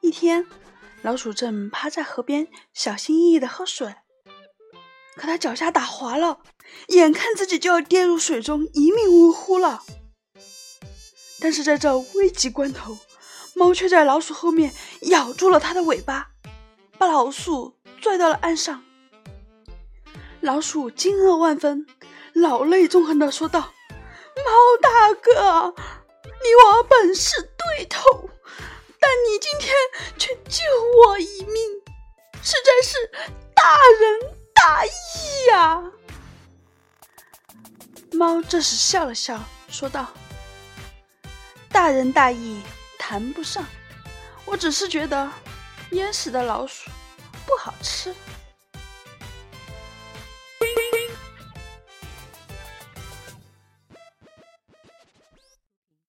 一天，老鼠正趴在河边，小心翼翼地喝水，可它脚下打滑了，眼看自己就要跌入水中，一命呜呼了。但是在这危急关头，猫却在老鼠后面咬住了它的尾巴，把老鼠拽到了岸上。老鼠惊愕万分，老泪纵横地说道：“猫大哥，你我本是对头，实在是大仁大义呀！”猫这时笑了笑，说道：“大仁大义谈不上，我只是觉得淹死的老鼠不好吃。”